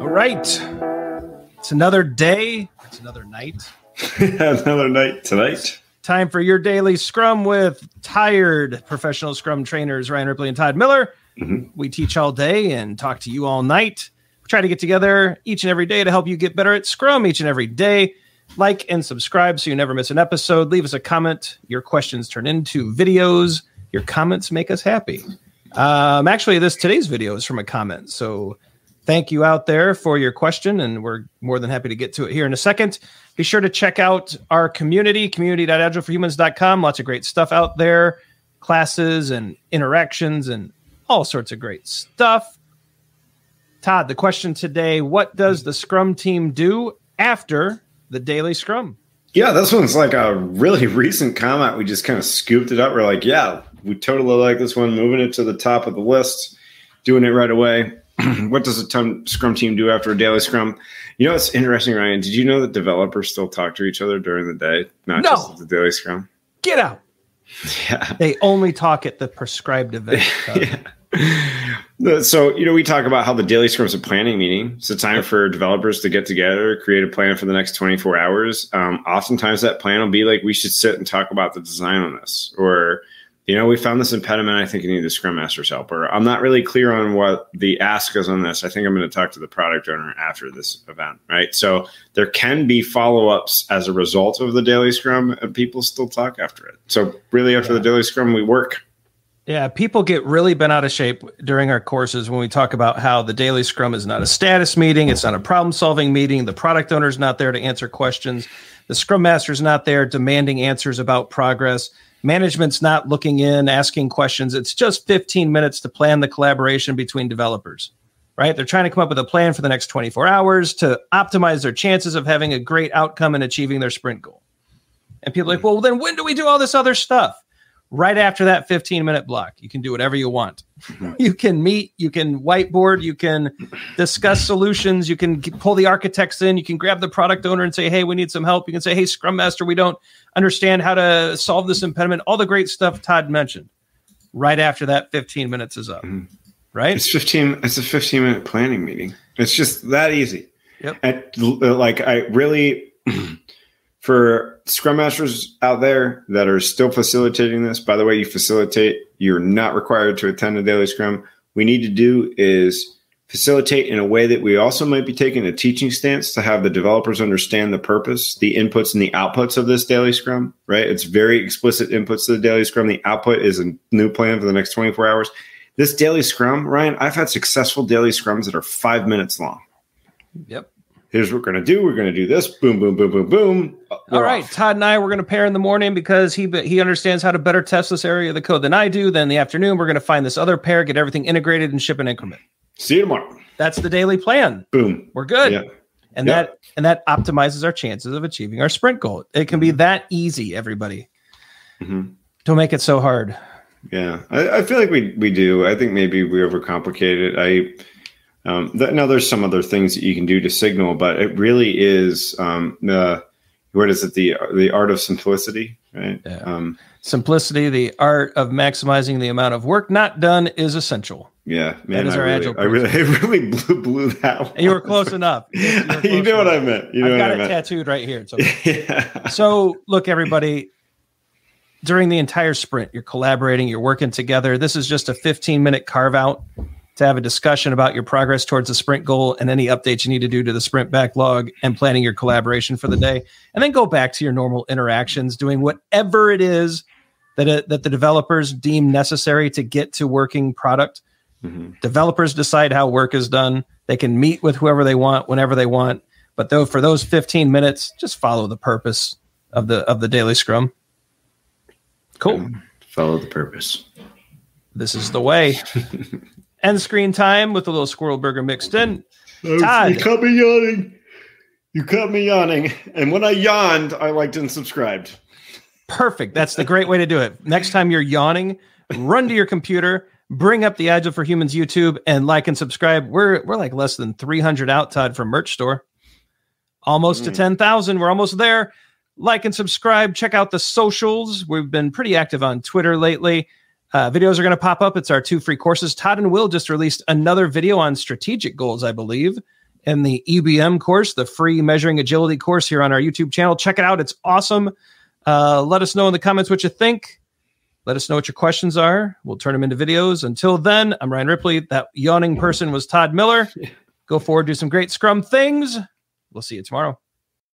All right. It's another day. It's another night. another night tonight. Time for your daily scrum with tired professional scrum trainers Ryan Ripley and Todd Miller. Mm-hmm. We teach all day and talk to you all night. We try to get together each and every day to help you get better at scrum each and every day. Like and subscribe so you never miss an episode. Leave us a comment. Your questions turn into videos. Your comments make us happy. Um, actually, this today's video is from a comment. So thank you out there for your question, and we're more than happy to get to it here in a second. Be sure to check out our community, community.agileforhumans.com. Lots of great stuff out there, classes and interactions and all sorts of great stuff. Todd, the question today What does the Scrum team do after the daily Scrum? Yeah, this one's like a really recent comment. We just kind of scooped it up. We're like, yeah, we totally like this one, moving it to the top of the list, doing it right away. what does a ton Scrum team do after a daily Scrum? You know, it's interesting, Ryan. Did you know that developers still talk to each other during the day, not no. just the daily Scrum? Get out. Yeah. They only talk at the prescribed event. yeah. So, you know, we talk about how the daily scrum is a planning meeting. It's a time for developers to get together, create a plan for the next 24 hours. Um, oftentimes that plan will be like, we should sit and talk about the design on this, or you know, we found this impediment. I think you need the Scrum Master's help. Or I'm not really clear on what the ask is on this. I think I'm going to talk to the product owner after this event, right? So there can be follow ups as a result of the daily Scrum, and people still talk after it. So really, after yeah. the daily Scrum, we work. Yeah, people get really bent out of shape during our courses when we talk about how the daily Scrum is not a status meeting, it's not a problem solving meeting. The product owner is not there to answer questions. The Scrum Master is not there demanding answers about progress Management's not looking in, asking questions. It's just 15 minutes to plan the collaboration between developers, right? They're trying to come up with a plan for the next 24 hours to optimize their chances of having a great outcome and achieving their sprint goal. And people are like, well, then when do we do all this other stuff? Right after that 15 minute block. You can do whatever you want. Mm-hmm. You can meet, you can whiteboard, you can discuss solutions, you can pull the architects in, you can grab the product owner and say, hey, we need some help. You can say, hey, Scrum Master, we don't understand how to solve this impediment. All the great stuff Todd mentioned. Right after that 15 minutes is up. Mm-hmm. Right? It's 15, it's a 15 minute planning meeting. It's just that easy. Yep. And like I really for scrum masters out there that are still facilitating this, by the way, you facilitate, you're not required to attend a daily scrum. We need to do is facilitate in a way that we also might be taking a teaching stance to have the developers understand the purpose, the inputs and the outputs of this daily scrum, right? It's very explicit inputs to the daily scrum. The output is a new plan for the next 24 hours. This daily scrum, Ryan, I've had successful daily scrums that are five minutes long. Yep here's what we're going to do. We're going to do this. Boom, boom, boom, boom, boom. We're All right, off. Todd and I we're going to pair in the morning because he he understands how to better test this area of the code than I do. Then the afternoon we're going to find this other pair, get everything integrated, and ship an increment. See you tomorrow. That's the daily plan. Boom. We're good. Yeah. And that and that optimizes our chances of achieving our sprint goal. It can be mm-hmm. that easy, everybody. Mm-hmm. Don't make it so hard. Yeah, I, I, feel like we we do. I think maybe we overcomplicate it. I um, th- now, there's some other things that you can do to signal, but it really is um, the what is it the the art of simplicity, right? Yeah. Um, simplicity, the art of maximizing the amount of work not done, is essential. Yeah, man, that is I our really, agile. I really, I really blew, blew that. One. You were close enough. You, close you know enough. what I meant. You know I've got it meant. tattooed right here. It's okay. yeah. So, look, everybody. During the entire sprint, you're collaborating, you're working together. This is just a 15 minute carve out to have a discussion about your progress towards the sprint goal and any updates you need to do to the sprint backlog and planning your collaboration for the day. And then go back to your normal interactions, doing whatever it is that, it, that the developers deem necessary to get to working product. Mm-hmm. Developers decide how work is done. They can meet with whoever they want whenever they want. But though for those 15 minutes, just follow the purpose of the of the daily scrum. Cool. follow the purpose. This is the way. end screen time with a little squirrel burger mixed in. Todd. You caught me yawning. You caught me yawning. And when I yawned, I liked and subscribed. Perfect. That's the great way to do it. Next time you're yawning, run to your computer, bring up the Agile for Humans YouTube, and like and subscribe. We're we're like less than 300 out, Todd, from merch store. Almost mm. to 10,000. We're almost there. Like and subscribe. Check out the socials. We've been pretty active on Twitter lately. Uh, videos are going to pop up. It's our two free courses. Todd and Will just released another video on strategic goals, I believe, and the EBM course, the free measuring agility course here on our YouTube channel. Check it out. It's awesome. Uh, let us know in the comments what you think. Let us know what your questions are. We'll turn them into videos. Until then, I'm Ryan Ripley. That yawning person was Todd Miller. Go forward, do some great Scrum things. We'll see you tomorrow.